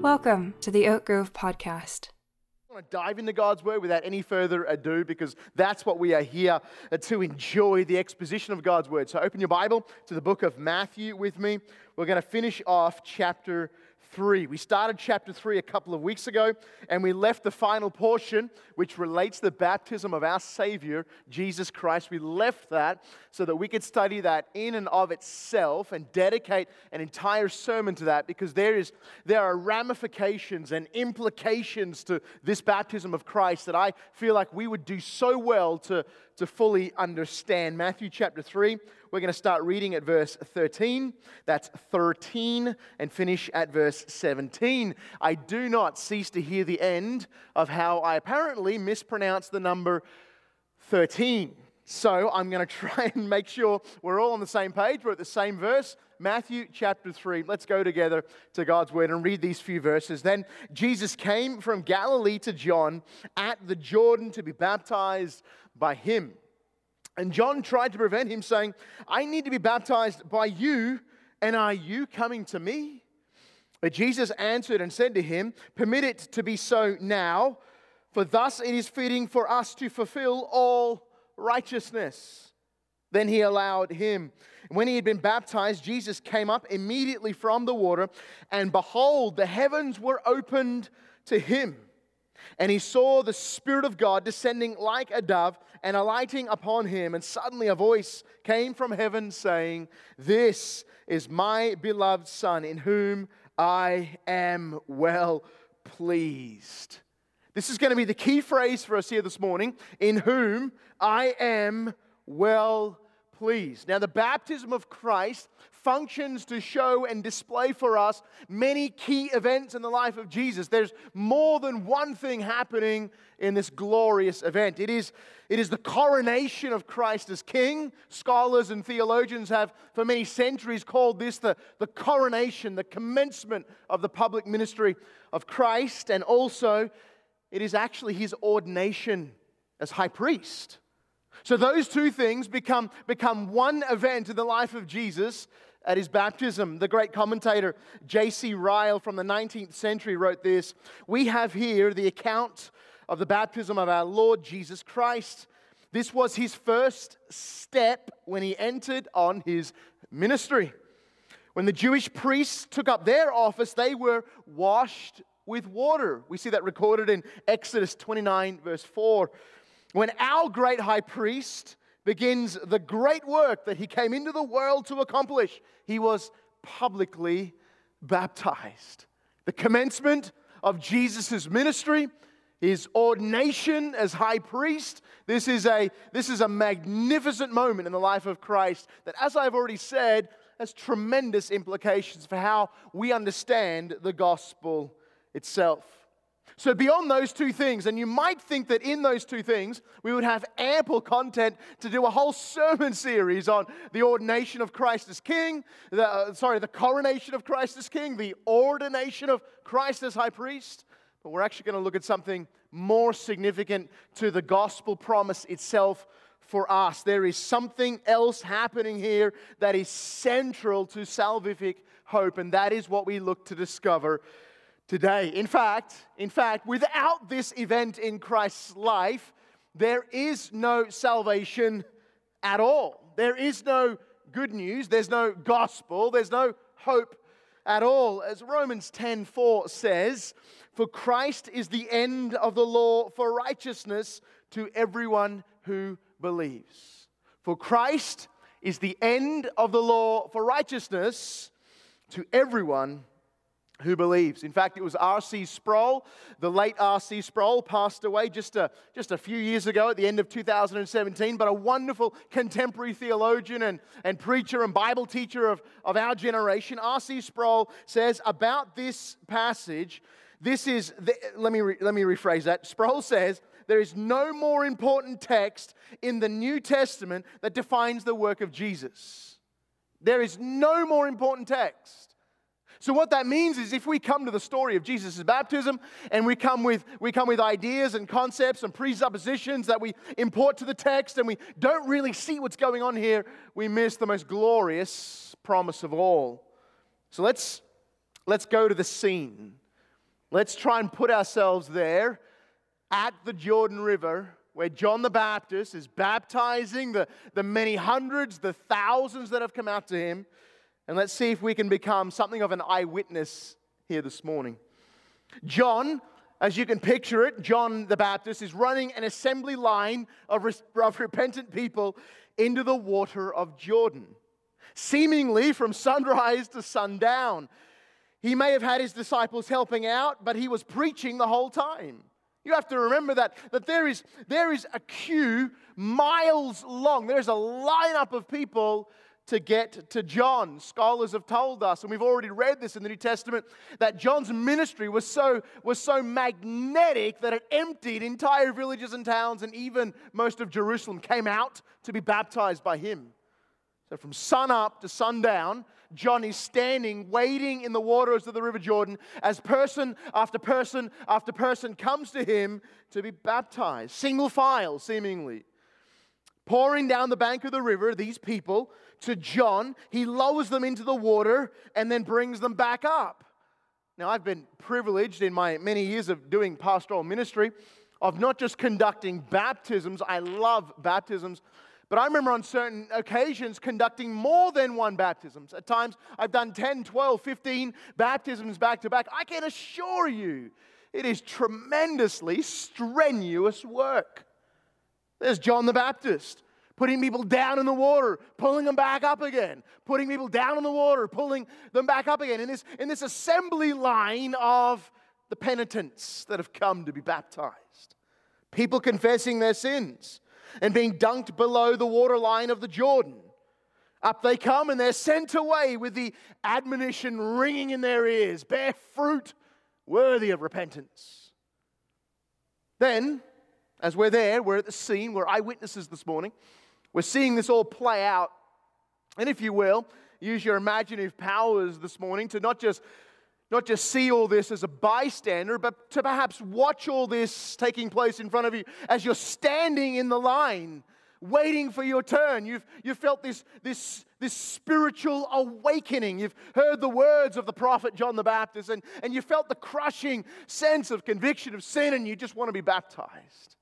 Welcome to the Oak Grove Podcast. I want to dive into God's Word without any further ado because that's what we are here to enjoy the exposition of God's Word. So open your Bible to the book of Matthew with me. We're going to finish off chapter 3. We started chapter 3 a couple of weeks ago, and we left the final portion, which relates the baptism of our Savior, Jesus Christ. We left that so that we could study that in and of itself and dedicate an entire sermon to that because there, is, there are ramifications and implications to this baptism of Christ that I feel like we would do so well to, to fully understand. Matthew chapter 3, we're going to start reading at verse 13. That's 13 and finish at verse 17. I do not cease to hear the end of how I apparently mispronounced the number 13. So I'm going to try and make sure we're all on the same page. We're at the same verse. Matthew chapter 3. Let's go together to God's word and read these few verses. Then Jesus came from Galilee to John at the Jordan to be baptized by him. And John tried to prevent him, saying, I need to be baptized by you, and are you coming to me? But Jesus answered and said to him, Permit it to be so now, for thus it is fitting for us to fulfill all righteousness. Then he allowed him. When he had been baptized, Jesus came up immediately from the water, and behold, the heavens were opened to him. And he saw the Spirit of God descending like a dove and alighting upon him. And suddenly a voice came from heaven saying, This is my beloved Son, in whom I am well pleased. This is going to be the key phrase for us here this morning in whom I am well pleased. Now, the baptism of Christ functions to show and display for us many key events in the life of Jesus. There's more than one thing happening in this glorious event. It is, it is the coronation of Christ as King. Scholars and theologians have, for many centuries, called this the, the coronation, the commencement of the public ministry of Christ, and also it is actually his ordination as high priest. So those two things become, become one event in the life of Jesus at his baptism. The great commentator J.C. Ryle from the 19th century wrote this We have here the account of the baptism of our Lord Jesus Christ. This was his first step when he entered on his ministry. When the Jewish priests took up their office, they were washed with water. We see that recorded in Exodus 29, verse 4. When our great high priest begins the great work that he came into the world to accomplish, he was publicly baptized. The commencement of Jesus' ministry, his ordination as high priest. This is, a, this is a magnificent moment in the life of Christ that, as I've already said, has tremendous implications for how we understand the gospel itself. So, beyond those two things, and you might think that in those two things, we would have ample content to do a whole sermon series on the ordination of Christ as King, the, uh, sorry, the coronation of Christ as King, the ordination of Christ as High Priest. But we're actually going to look at something more significant to the gospel promise itself for us. There is something else happening here that is central to salvific hope, and that is what we look to discover today. In fact, in fact, without this event in Christ's life, there is no salvation at all. There is no good news, there's no gospel, there's no hope at all. As Romans 10:4 says, "For Christ is the end of the law for righteousness to everyone who believes." For Christ is the end of the law for righteousness to everyone who believes. In fact, it was R.C. Sproul, the late R.C. Sproul, passed away just a, just a few years ago at the end of 2017, but a wonderful contemporary theologian and, and preacher and Bible teacher of, of our generation. R.C. Sproul says about this passage, this is, the, let, me re, let me rephrase that. Sproul says, there is no more important text in the New Testament that defines the work of Jesus. There is no more important text. So what that means is if we come to the story of Jesus' baptism and we come with we come with ideas and concepts and presuppositions that we import to the text and we don't really see what's going on here, we miss the most glorious promise of all. So let's let's go to the scene. Let's try and put ourselves there at the Jordan River where John the Baptist is baptizing the, the many hundreds, the thousands that have come out to him. And let's see if we can become something of an eyewitness here this morning. John, as you can picture it, John the Baptist is running an assembly line of, of repentant people into the water of Jordan, seemingly from sunrise to sundown. He may have had his disciples helping out, but he was preaching the whole time. You have to remember that, that there, is, there is a queue miles long. There's a lineup of people to get to John. Scholars have told us, and we've already read this in the New Testament, that John's ministry was so, was so magnetic that it emptied entire villages and towns, and even most of Jerusalem came out to be baptized by him. So from sun up to sundown, John is standing, waiting in the waters of the River Jordan as person after person after person comes to him to be baptized, single file, seemingly. Pouring down the bank of the river, these people to John, he lowers them into the water and then brings them back up. Now, I've been privileged in my many years of doing pastoral ministry of not just conducting baptisms, I love baptisms but I remember on certain occasions conducting more than one baptisms. At times, I've done 10, 12, 15 baptisms back to back. I can assure you, it is tremendously strenuous work. There's John the Baptist putting people down in the water, pulling them back up again, putting people down in the water, pulling them back up again. In this, in this assembly line of the penitents that have come to be baptized, people confessing their sins and being dunked below the waterline of the Jordan. Up they come and they're sent away with the admonition ringing in their ears bear fruit worthy of repentance. Then, as we're there, we're at the scene, we're eyewitnesses this morning, we're seeing this all play out. And if you will, use your imaginative powers this morning to not just not just see all this as a bystander, but to perhaps watch all this taking place in front of you as you're standing in the line, waiting for your turn. You've, you've felt this, this, this spiritual awakening. You've heard the words of the prophet John the Baptist, and, and you felt the crushing sense of conviction of sin, and you just want to be baptized.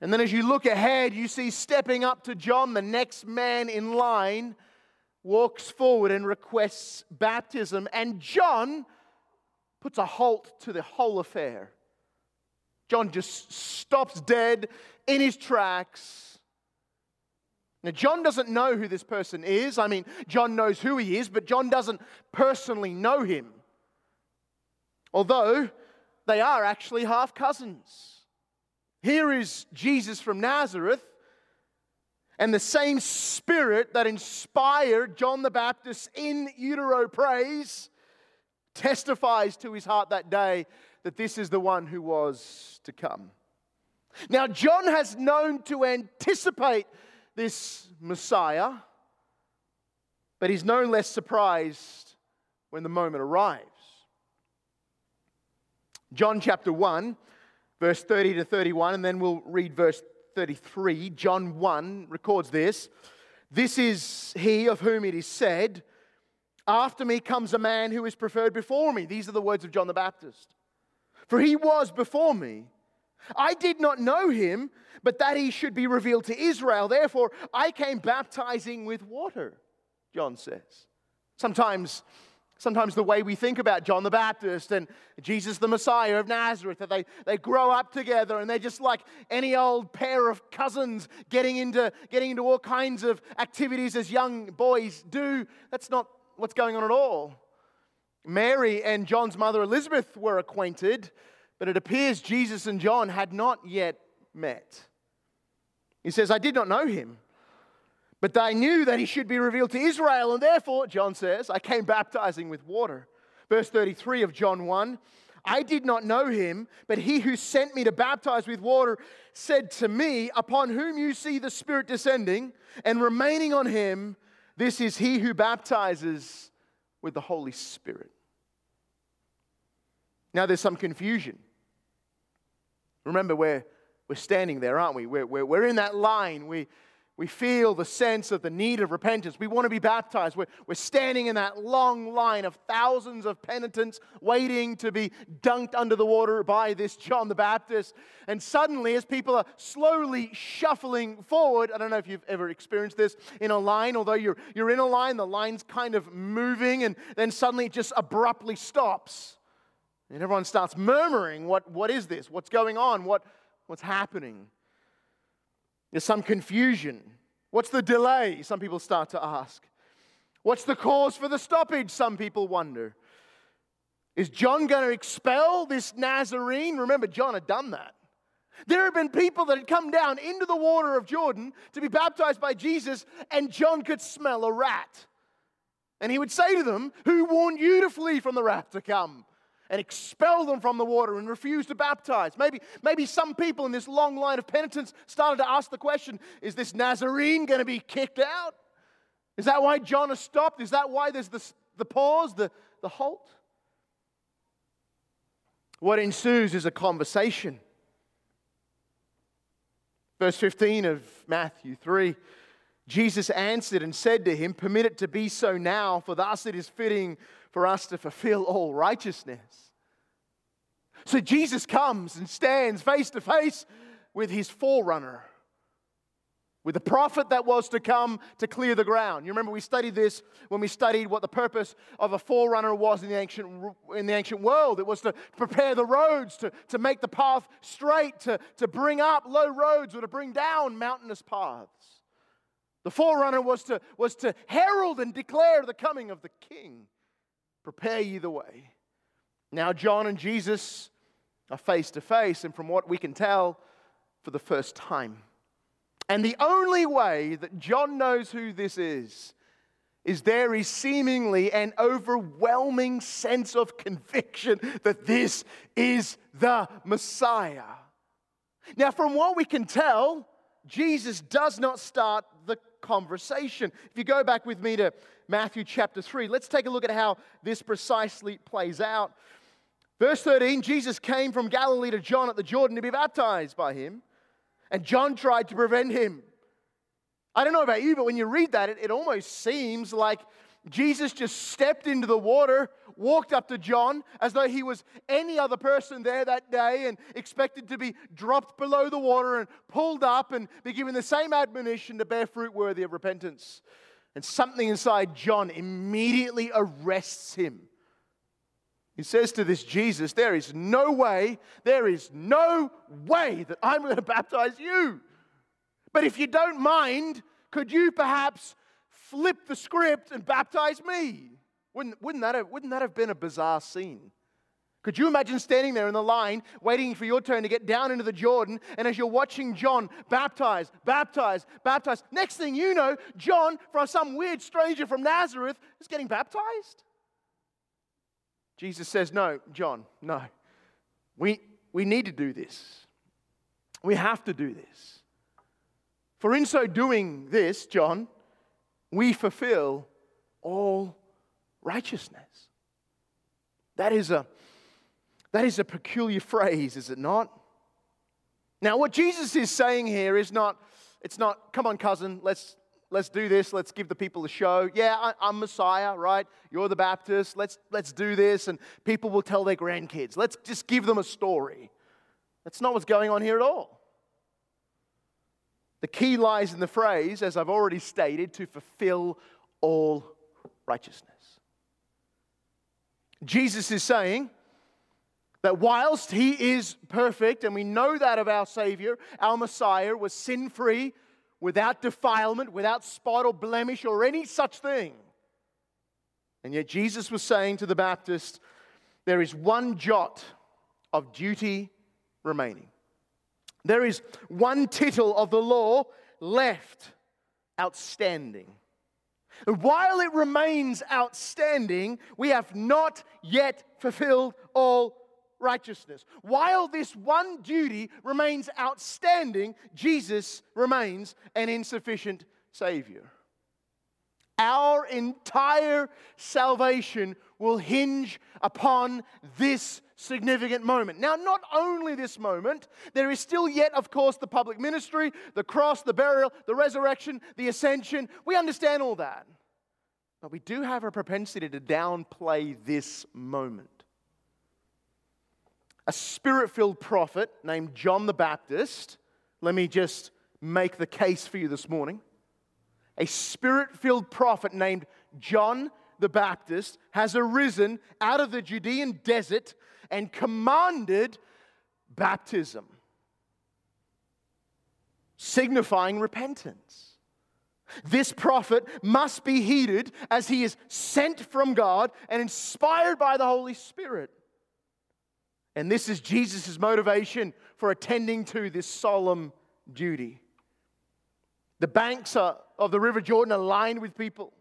And then as you look ahead, you see stepping up to John, the next man in line walks forward and requests baptism, and John puts a halt to the whole affair. John just stops dead in his tracks. Now, John doesn't know who this person is. I mean, John knows who he is, but John doesn't personally know him. Although they are actually half cousins. Here is Jesus from Nazareth, and the same spirit that inspired John the Baptist in utero praise testifies to his heart that day that this is the one who was to come. Now, John has known to anticipate this Messiah, but he's no less surprised when the moment arrives. John chapter 1, verse 30 to 31, and then we'll read verse 33, John 1 records this. This is he of whom it is said, After me comes a man who is preferred before me. These are the words of John the Baptist. For he was before me. I did not know him, but that he should be revealed to Israel. Therefore, I came baptizing with water, John says. Sometimes sometimes the way we think about John the Baptist and Jesus the Messiah of Nazareth, that they, they grow up together and they're just like any old pair of cousins getting into, getting into all kinds of activities as young boys do. That's not what's going on at all. Mary and John's mother Elizabeth were acquainted, but it appears Jesus and John had not yet met. He says, I did not know him. But they knew that he should be revealed to Israel, and therefore, John says, I came baptizing with water. Verse 33 of John 1 I did not know him, but he who sent me to baptize with water said to me, Upon whom you see the Spirit descending and remaining on him, this is he who baptizes with the Holy Spirit. Now there's some confusion. Remember, we're, we're standing there, aren't we? We're, we're, we're in that line. We, we feel the sense of the need of repentance. We want to be baptized. We're, we're standing in that long line of thousands of penitents waiting to be dunked under the water by this John the Baptist. And suddenly, as people are slowly shuffling forward, I don't know if you've ever experienced this in a line, although you're, you're in a line, the line's kind of moving, and then suddenly it just abruptly stops. And everyone starts murmuring, What, what is this? What's going on? What, what's happening? There's some confusion. What's the delay? Some people start to ask. What's the cause for the stoppage? Some people wonder. Is John going to expel this Nazarene? Remember, John had done that. There had been people that had come down into the water of Jordan to be baptized by Jesus, and John could smell a rat. And he would say to them, Who warned you to flee from the wrath to come? And expel them from the water and refuse to baptize. Maybe, maybe some people in this long line of penitents started to ask the question is this Nazarene going to be kicked out? Is that why John has stopped? Is that why there's the, the pause, the, the halt? What ensues is a conversation. Verse 15 of Matthew 3 Jesus answered and said to him, Permit it to be so now, for thus it is fitting for us to fulfill all righteousness. So Jesus comes and stands face to face with his forerunner, with the prophet that was to come to clear the ground. You remember we studied this when we studied what the purpose of a forerunner was in the ancient, in the ancient world. It was to prepare the roads, to, to make the path straight, to, to bring up low roads or to bring down mountainous paths. The forerunner was to, was to herald and declare the coming of the king prepare ye the way. Now, John and Jesus are face to face, and from what we can tell, for the first time. And the only way that John knows who this is is there is seemingly an overwhelming sense of conviction that this is the Messiah. Now, from what we can tell, Jesus does not start the conversation. If you go back with me to Matthew chapter 3. Let's take a look at how this precisely plays out. Verse 13 Jesus came from Galilee to John at the Jordan to be baptized by him, and John tried to prevent him. I don't know about you, but when you read that, it, it almost seems like Jesus just stepped into the water, walked up to John as though he was any other person there that day and expected to be dropped below the water and pulled up and be given the same admonition to bear fruit worthy of repentance. And something inside John immediately arrests him. He says to this Jesus, There is no way, there is no way that I'm going to baptize you. But if you don't mind, could you perhaps flip the script and baptize me? Wouldn't, wouldn't, that, have, wouldn't that have been a bizarre scene? Could you imagine standing there in the line, waiting for your turn to get down into the Jordan, and as you're watching John baptize, baptize, baptize, next thing you know, John, from some weird stranger from Nazareth, is getting baptized? Jesus says, No, John, no. We, we need to do this. We have to do this. For in so doing this, John, we fulfill all righteousness. That is a that is a peculiar phrase, is it not? Now, what Jesus is saying here is not, it's not, come on, cousin, let's, let's do this, let's give the people a show. Yeah, I, am Messiah, right? You're the Baptist, let's, let's do this, and people will tell their grandkids. Let's just give them a story. That's not what's going on here at all. The key lies in the phrase, as I've already stated, to fulfill all righteousness. Jesus is saying, that whilst he is perfect, and we know that of our Savior, our Messiah was sin free, without defilement, without spot or blemish or any such thing. And yet Jesus was saying to the Baptist, there is one jot of duty remaining. There is one tittle of the law left outstanding. And while it remains outstanding, we have not yet fulfilled all righteousness. While this one duty remains outstanding, Jesus remains an insufficient Savior. Our entire salvation will hinge upon this significant moment. Now, not only this moment, there is still yet, of course, the public ministry, the cross, the burial, the resurrection, the ascension. We understand all that. But we do have a propensity to downplay this moment. A spirit filled prophet named John the Baptist, let me just make the case for you this morning. A spirit filled prophet named John the Baptist has arisen out of the Judean desert and commanded baptism, signifying repentance. This prophet must be heeded as he is sent from God and inspired by the Holy Spirit. And this is Jesus' motivation for attending to this solemn duty. The banks of the River Jordan are lined with people.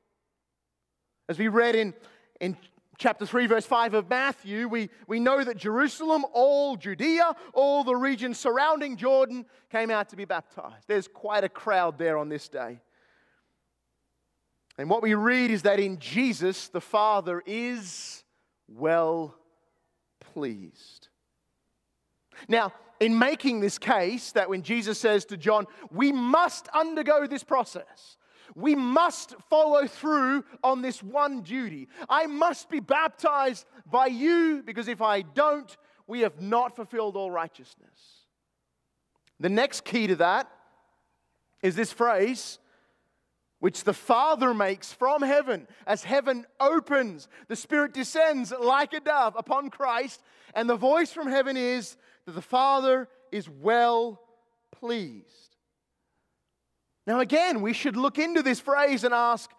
As we read in, in chapter 3, verse 5 of Matthew, we, we know that Jerusalem, all Judea, all the region surrounding Jordan came out to be baptized. There's quite a crowd there on this day. And what we read is that in Jesus, the Father is well pleased. Now, in making this case, that when Jesus says to John, we must undergo this process, we must follow through on this one duty. I must be baptized by you because if I don't, we have not fulfilled all righteousness. The next key to that is this phrase, which the Father makes from heaven. As heaven opens, the Spirit descends like a dove upon Christ, and the voice from heaven is that the Father is well pleased. Now, again, we should look into this phrase and ask,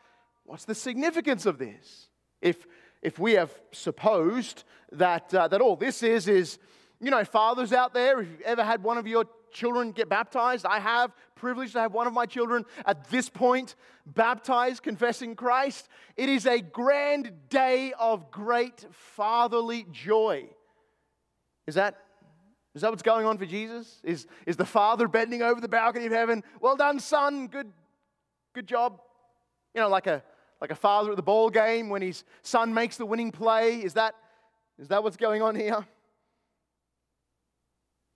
what's the significance of this? If, if we have supposed that, uh, that all this is, is, you know, fathers out there, if you've ever had one of your children get baptized, I have privileged to have one of my children at this point baptized, confessing Christ. It is a grand day of great fatherly joy. Is that is that what's going on for Jesus? Is, is the Father bending over the balcony of heaven? Well done, son. Good, good job. You know, like a, like a father at the ball game when his son makes the winning play. Is that, is that what's going on here?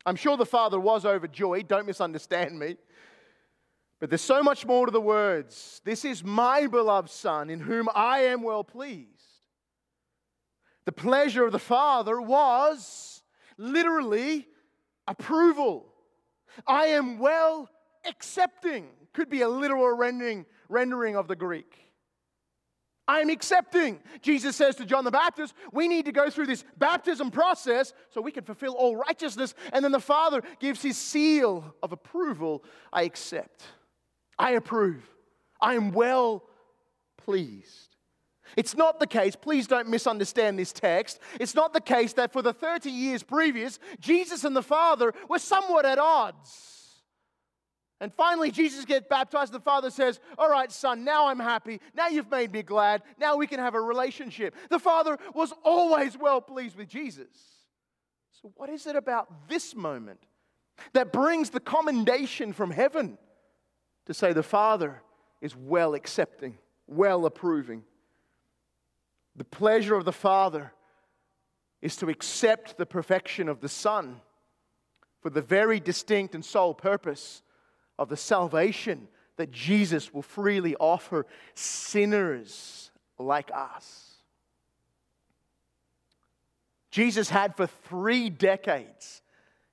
I'm sure the father was overjoyed. Don't misunderstand me. But there's so much more to the words. This is my beloved son in whom I am well pleased. The pleasure of the father was literally approval. I am well accepting, could be a literal rendering, rendering of the Greek. I'm accepting. Jesus says to John the Baptist, we need to go through this baptism process so we can fulfill all righteousness. And then the Father gives his seal of approval. I accept. I approve. I am well pleased. It's not the case, please don't misunderstand this text. It's not the case that for the 30 years previous, Jesus and the Father were somewhat at odds. And finally, Jesus gets baptized. The Father says, All right, son, now I'm happy. Now you've made me glad. Now we can have a relationship. The Father was always well pleased with Jesus. So, what is it about this moment that brings the commendation from heaven to say the Father is well accepting, well approving? The pleasure of the Father is to accept the perfection of the Son for the very distinct and sole purpose of the salvation that Jesus will freely offer sinners like us. Jesus had for three decades,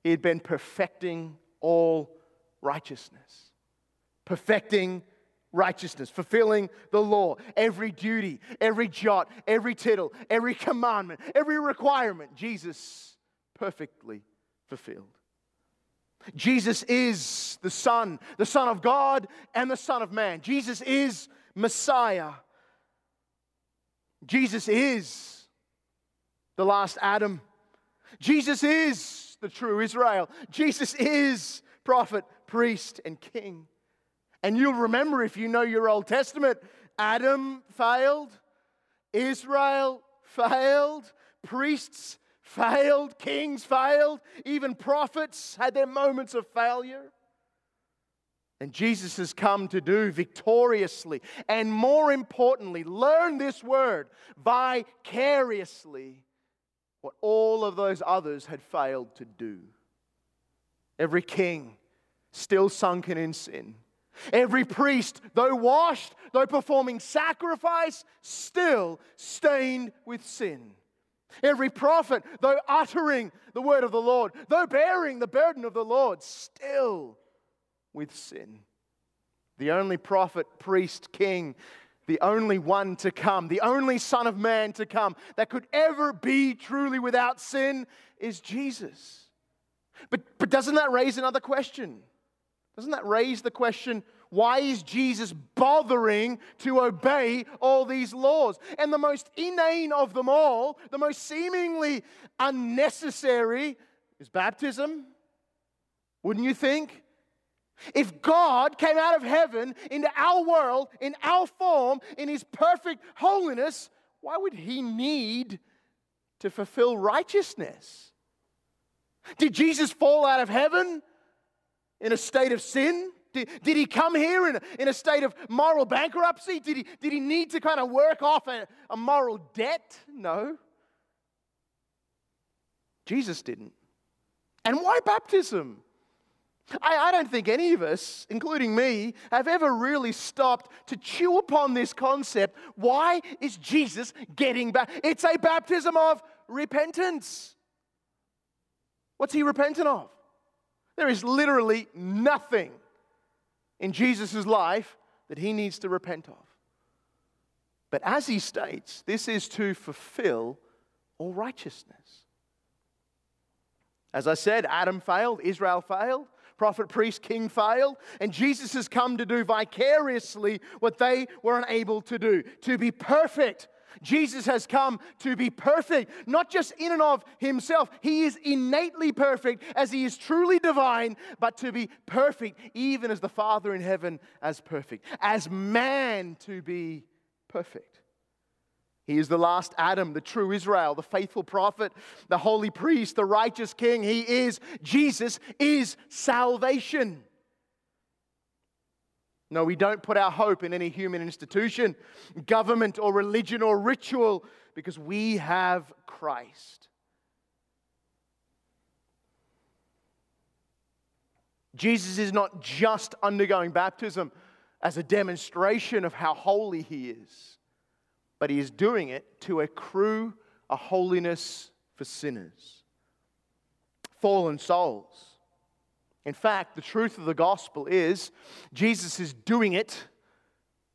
he had been perfecting all righteousness, perfecting righteousness, fulfilling the law, every duty, every jot, every tittle, every commandment, every requirement, Jesus perfectly fulfilled. Jesus is the Son, the Son of God and the Son of Man. Jesus is Messiah. Jesus is the last Adam. Jesus is the true Israel. Jesus is prophet, priest, and king. And you'll remember if you know your Old Testament, Adam failed, Israel failed, priests failed, kings failed, even prophets had their moments of failure. And Jesus has come to do victoriously, and more importantly, learn this word vicariously what all of those others had failed to do. Every king still sunken in sin. Every priest, though washed, though performing sacrifice, still stained with sin. Every prophet, though uttering the word of the Lord, though bearing the burden of the Lord, still with sin. The only prophet, priest, king, the only one to come, the only Son of Man to come that could ever be truly without sin is Jesus. But, but doesn't that raise another question? Doesn't that raise the question why is Jesus bothering to obey all these laws? And the most inane of them all, the most seemingly unnecessary, is baptism. Wouldn't you think? If God came out of heaven into our world, in our form, in his perfect holiness, why would he need to fulfill righteousness? Did Jesus fall out of heaven in a state of sin? Did, did he come here in a, in a state of moral bankruptcy? Did he, did he need to kind of work off a, a moral debt? No. Jesus didn't. And why baptism? I, I, don't think any of us, including me, have ever really stopped to chew upon this concept. Why is Jesus getting back? It's a baptism of repentance. What's he repentant of? There is literally nothing in Jesus' life that he needs to repent of. But as he states, this is to fulfill all righteousness. As I said, Adam failed, Israel failed, prophet, priest, king failed, and Jesus has come to do vicariously what they were unable to do to be perfect Jesus has come to be perfect, not just in and of himself. He is innately perfect as he is truly divine, but to be perfect, even as the Father in heaven as perfect, as man to be perfect. He is the last Adam, the true Israel, the faithful prophet, the holy priest, the righteous king. He is, Jesus is salvation. No, we don't put our hope in any human institution, government, or religion or ritual because we have Christ. Jesus is not just undergoing baptism as a demonstration of how holy he is, but he is doing it to accrue a holiness for sinners, fallen souls in fact, the truth of the gospel is Jesus is doing it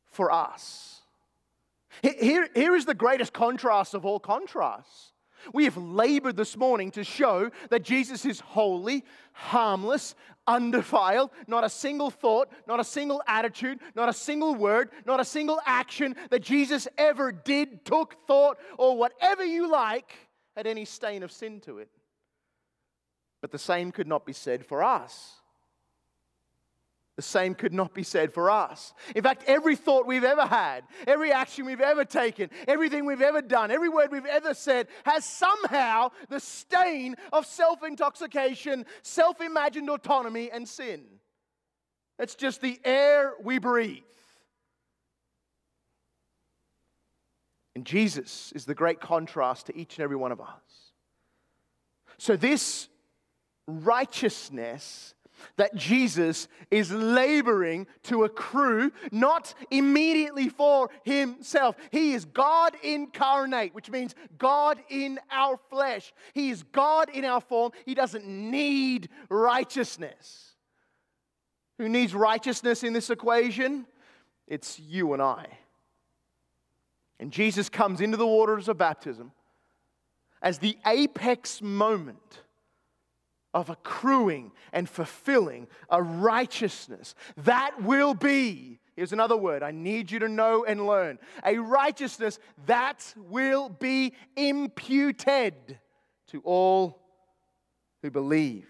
for us. Here, here is the greatest contrast of all contrasts. We have labored this morning to show that Jesus is holy, harmless, undefiled, not a single thought, not a single attitude, not a single word, not a single action that Jesus ever did, took, thought, or whatever you like had any stain of sin to it. But the same could not be said for us. The same could not be said for us. In fact, every thought we've ever had, every action we've ever taken, everything we've ever done, every word we've ever said has somehow the stain of self intoxication, self imagined autonomy, and sin. It's just the air we breathe. And Jesus is the great contrast to each and every one of us. So, this righteousness that Jesus is laboring to accrue, not immediately for himself. He is God incarnate, which means God in our flesh. He is God in our form. He doesn't need righteousness. Who needs righteousness in this equation? It's you and I. And Jesus comes into the waters of baptism as the apex moment of accruing and fulfilling a righteousness that will be, here's another word I need you to know and learn a righteousness that will be imputed to all who believe.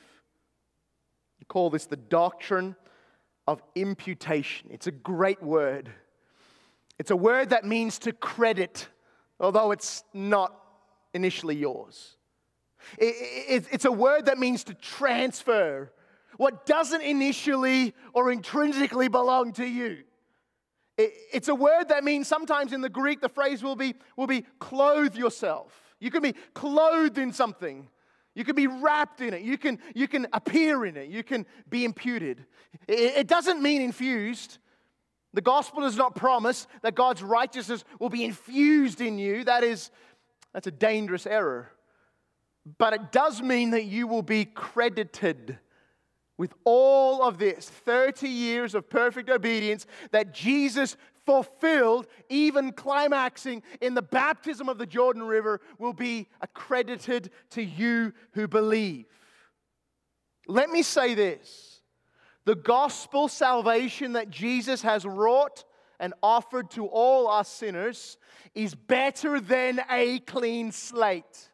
You call this the doctrine of imputation. It's a great word. It's a word that means to credit, although it's not initially yours. It's a word that means to transfer what doesn't initially or intrinsically belong to you. It's a word that means sometimes in the Greek, the phrase will be, will be clothe yourself. You can be clothed in something. You can be wrapped in it. You can, you can appear in it. You can be imputed. It, doesn't mean infused. The gospel does not promise that God's righteousness will be infused in you. That is, that's a dangerous error. But it does mean that you will be credited with all of this 30 years of perfect obedience that Jesus fulfilled, even climaxing in the baptism of the Jordan River, will be accredited to you who believe. Let me say this the gospel salvation that Jesus has wrought and offered to all us sinners is better than a clean slate.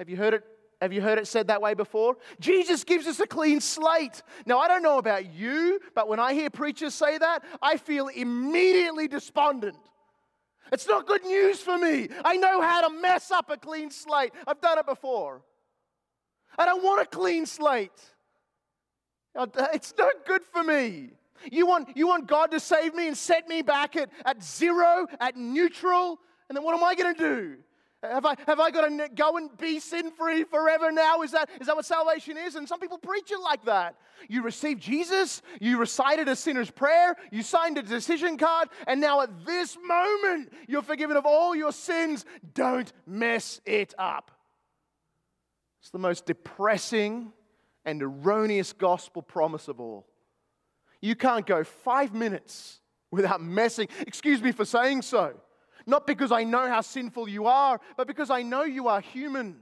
Have you heard it have you heard it said that way before? Jesus gives us a clean slate. Now, I don't know about you, but when I hear preachers say that, I feel immediately despondent. It's not good news for me. I know how to mess up a clean slate, I've done it before. I don't want a clean slate. It's not good for me. You want, you want God to save me and set me back at, at zero, at neutral, and then what am I going to do? Have I, have I got to go and be sin free forever now? Is that, is that what salvation is? And some people preach it like that. You received Jesus, you recited a sinner's prayer, you signed a decision card, and now at this moment, you're forgiven of all your sins. Don't mess it up. It's the most depressing and erroneous gospel promise of all. You can't go five minutes without messing, excuse me for saying so not because I know how sinful you are, but because I know you are human.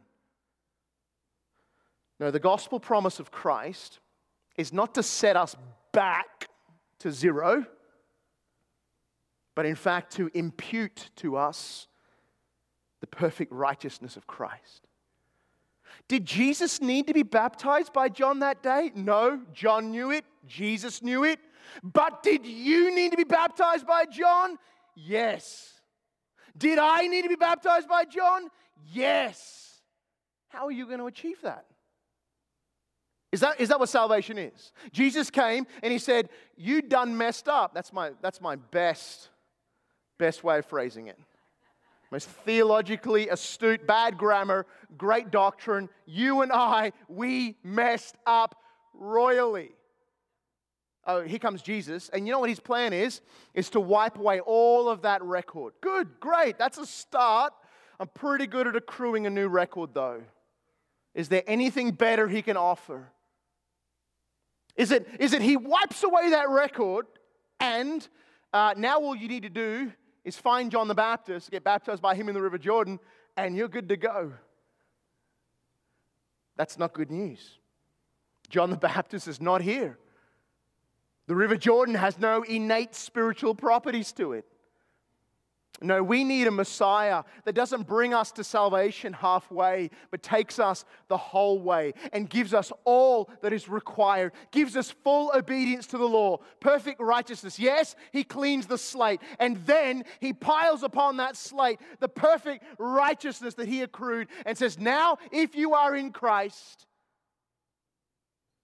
No, the gospel promise of Christ is not to set us back to zero, but in fact to impute to us the perfect righteousness of Christ. Did Jesus need to be baptized by John that day? No, John knew it, Jesus knew it. But did you need to be baptized by John? Yes. Did I need to be baptized by John? Yes. How are you going to achieve that? Is that, is that what salvation is? Jesus came and he said, You done messed up. That's my, that's my best, best way of phrasing it. Most theologically astute, bad grammar, great doctrine. You and I, we messed up royally oh, here comes Jesus. And you know what his plan is? Is to wipe away all of that record. Good, great. That's a start. I'm pretty good at accruing a new record, though. Is there anything better he can offer? Is it, is it he wipes away that record, and uh, now all you need to do is find John the Baptist, get baptized by him in the River Jordan, and you're good to go? That's not good news. John the Baptist is not here. The River Jordan has no innate spiritual properties to it. No, we need a Messiah that doesn't bring us to salvation halfway, but takes us the whole way and gives us all that is required, gives us full obedience to the law, perfect righteousness. Yes, He cleans the slate, and then He piles upon that slate the perfect righteousness that He accrued and says, Now, if you are in Christ,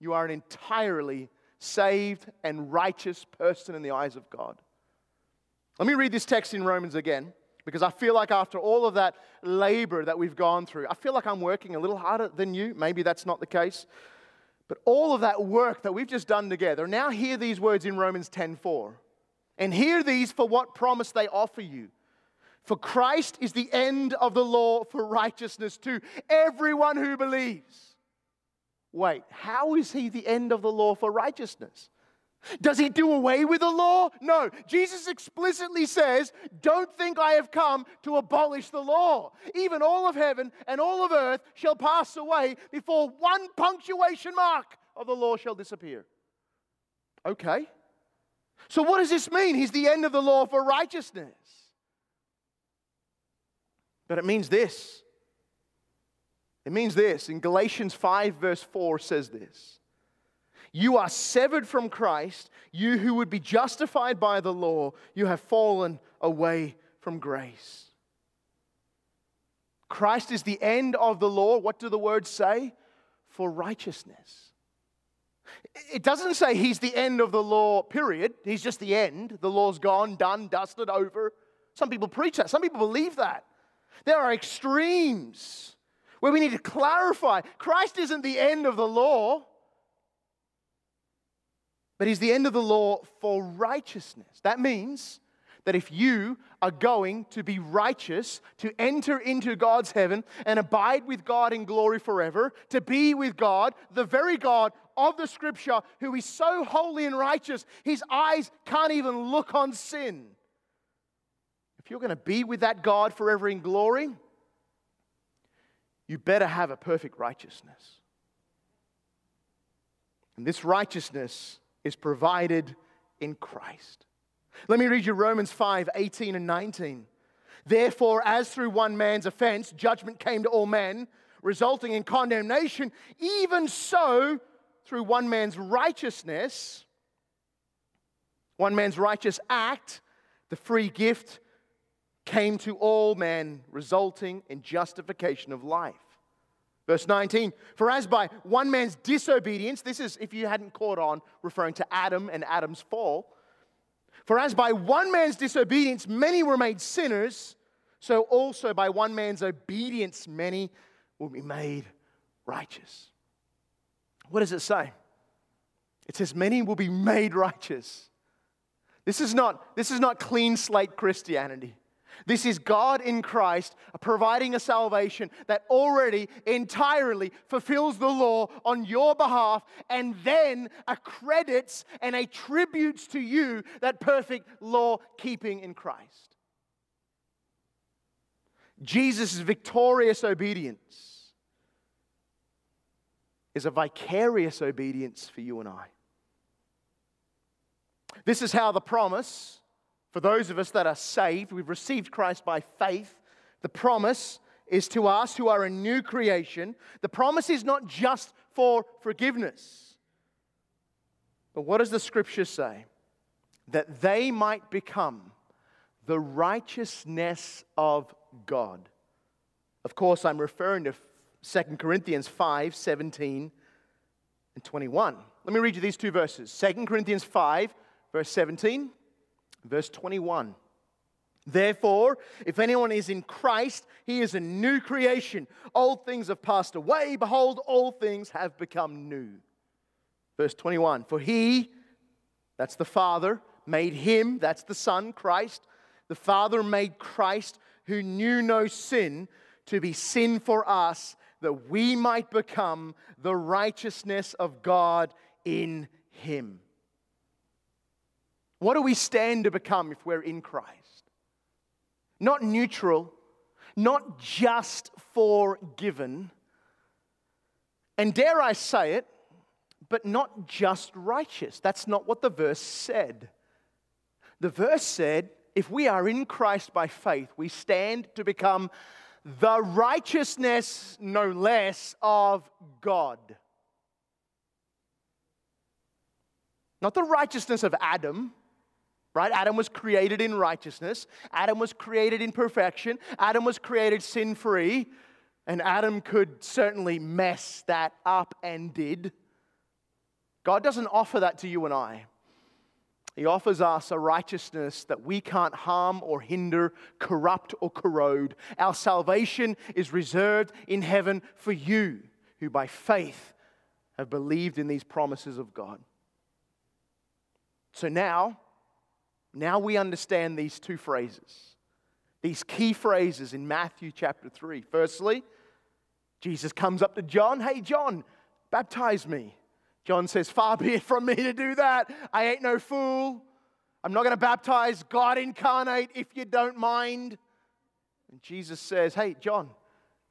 you are an entirely saved, and righteous person in the eyes of God. Let me read this text in Romans again because I feel like after all of that labor that we've gone through, I feel like I'm working a little harder than you. Maybe that's not the case. But all of that work that we've just done together, now hear these words in Romans 10:4. And hear these for what promise they offer you. For Christ is the end of the law for righteousness to everyone who believes. Wait, how is he the end of the law for righteousness? Does he do away with the law? No. Jesus explicitly says, Don't think I have come to abolish the law. Even all of heaven and all of earth shall pass away before one punctuation mark of the law shall disappear. Okay. So, what does this mean? He's the end of the law for righteousness. But it means this it means this in Galatians 5, verse 4 says this You are severed from Christ, you who would be justified by the law, you have fallen away from grace. Christ is the end of the law. What do the words say? For righteousness. It doesn't say he's the end of the law, period. He's just the end. The law's gone, done, dusted, over. Some people preach that. Some people believe that. There are extremes where we need to clarify Christ isn't the end of the law, but He's the end of the law for righteousness. That means that if you are going to be righteous, to enter into God's heaven and abide with God in glory forever, to be with God, the very God of the scripture who is so holy and righteous, his eyes can't even look on sin. If you're going to be with that God forever in glory, you better have a perfect righteousness. And this righteousness is provided in Christ. Let me read you Romans 5 18 and 19. Therefore, as through one man's offense, judgment came to all men, resulting in condemnation, even so, through one man's righteousness, one man's righteous act, the free gift came to all men, resulting in justification of life. Verse 19, for as by one man's disobedience, this is, if you hadn't caught on, referring to Adam and Adam's fall, for as by one man's disobedience many were made sinners, so also by one man's obedience many will be made righteous. What does it say? It says, Many will be made righteous. This is not, this is not clean slate Christianity. This is God in Christ providing a salvation that already entirely fulfills the law on your behalf and then accredits and attributes to you that perfect law keeping in Christ. Jesus' victorious obedience is a vicarious obedience for you and I. This is how the promise for those of us that are saved, we've received Christ by faith. The promise is to us who are a new creation. The promise is not just for forgiveness. But what does the scripture say? That they might become the righteousness of God. Of course, I'm referring to 2 Corinthians 5 17 and 21. Let me read you these two verses 2 Corinthians 5, verse 17 Verse 21. Therefore, if anyone is in Christ, he is a new creation. Old things have passed away. Behold, all things have become new. Verse 21 For he, that's the Father, made him, that's the Son, Christ. The Father made Christ, who knew no sin, to be sin for us, that we might become the righteousness of God in him. What do we stand to become if we're in Christ? Not neutral, not just forgiven, and dare I say it, but not just righteous. That's not what the verse said. The verse said, if we are in Christ by faith, we stand to become the righteousness, no less, of God. Not the righteousness of Adam, right? Adam was created in righteousness, Adam was created in perfection, Adam was created sin free, and Adam could certainly mess that up and did. God doesn't offer that to you and I. He offers us a righteousness that we can't harm or hinder, corrupt or corrode. Our salvation is reserved in heaven for you who by faith have believed in these promises of God. So now, now we understand these two phrases, these key phrases in Matthew chapter 3. Firstly, Jesus comes up to John, Hey, John, baptize me. John says, Far be it from me to do that. I ain't no fool. I'm not going to baptize God incarnate if you don't mind. And Jesus says, Hey, John,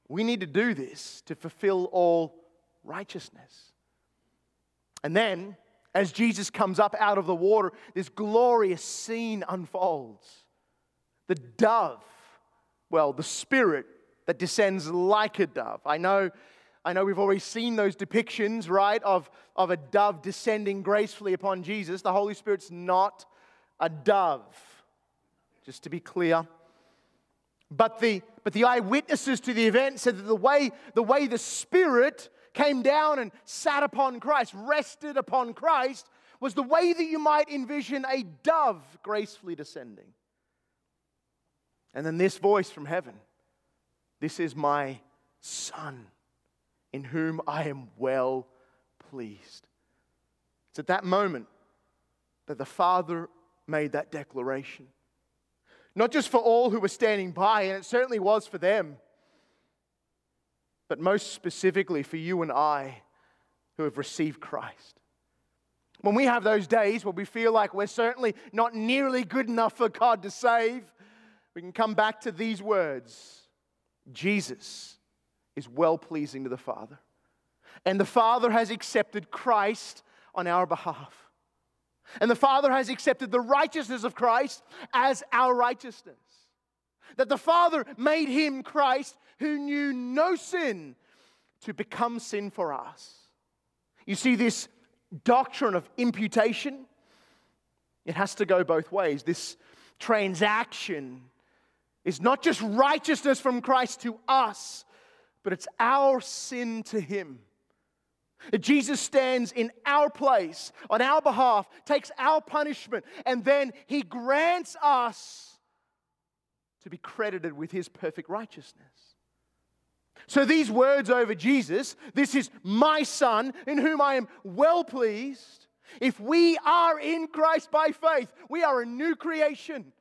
we need to do this to fulfill all righteousness. And then as Jesus comes up out of the water, this glorious scene unfolds. The dove, well, the spirit that descends like a dove. I know, I know we've already seen those depictions, right, of, of a dove descending gracefully upon Jesus. The Holy Spirit's not a dove, just to be clear. But the, but the eyewitnesses to the event said that the way, the way the Spirit came down and sat upon Christ, rested upon Christ, was the way that you might envision a dove gracefully descending. And then this voice from heaven This is my Son, in whom I am well pleased. It's at that moment that the Father made that declaration. Not just for all who were standing by, and it certainly was for them, but most specifically for you and I who have received Christ. When we have those days where we feel like we're certainly not nearly good enough for God to save, we can come back to these words Jesus is well pleasing to the Father. And the Father has accepted Christ on our behalf. And the Father has accepted the righteousness of Christ as our righteousness. That the Father made him Christ who knew no sin to become sin for us. You see, this doctrine of imputation, it has to go both ways. This transaction is not just righteousness from Christ to us, but it's our sin to him. Jesus stands in our place, on our behalf, takes our punishment, and then he grants us to be credited with his perfect righteousness. So, these words over Jesus, this is my son in whom I am well pleased. If we are in Christ by faith, we are a new creation.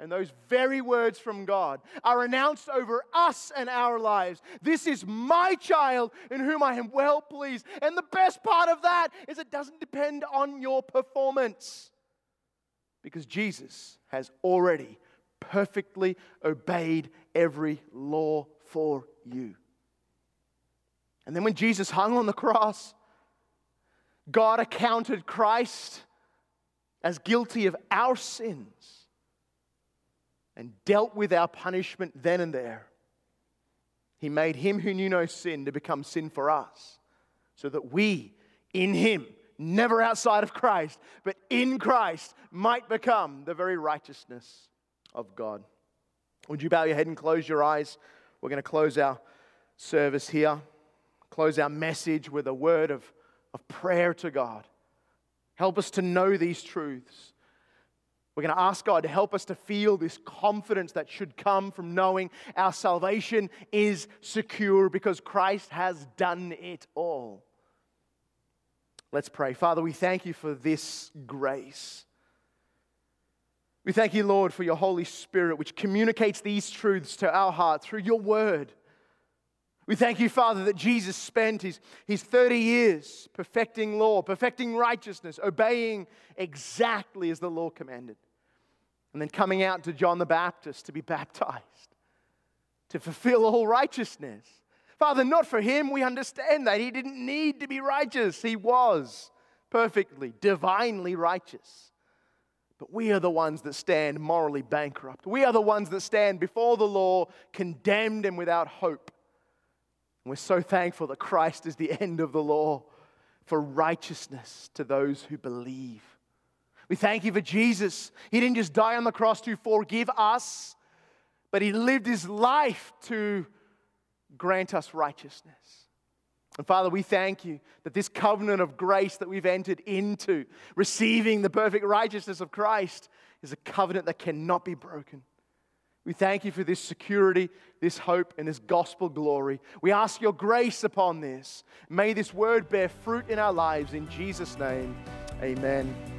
And those very words from God are announced over us and our lives. This is my child in whom I am well pleased. And the best part of that is it doesn't depend on your performance because Jesus has already perfectly obeyed every law for you. And then when Jesus hung on the cross, God accounted Christ as guilty of our sins and dealt with our punishment then and there. He made him who knew no sin to become sin for us, so that we, in him, never outside of Christ, but in Christ, might become the very righteousness of God. Would you bow your head and close your eyes? We're going to close our service here, close our message with a word of, of prayer to God. Help us to know these truths. We're going to ask God to help us to feel this confidence that should come from knowing our salvation is secure because Christ has done it all. Let's pray. Father, we thank you for this grace. We thank you, Lord, for your Holy Spirit, which communicates these truths to our heart through your word. We thank you, Father, that Jesus spent his, his 30 years perfecting law, perfecting righteousness, obeying exactly as the law commanded. And then coming out to John the Baptist to be baptized, to fulfill all righteousness. Father, not for him, we understand that. He didn't need to be righteous, he was perfectly, divinely righteous. But we are the ones that stand morally bankrupt. We are the ones that stand before the law, condemned and without hope. And we're so thankful that Christ is the end of the law for righteousness to those who believe. We thank you for Jesus. He didn't just die on the cross to forgive us, but He lived His life to grant us righteousness. And Father, we thank you that this covenant of grace that we've entered into, receiving the perfect righteousness of Christ, is a covenant that cannot be broken. We thank you for this security, this hope, and this gospel glory. We ask your grace upon this. May this word bear fruit in our lives. In Jesus' name, amen.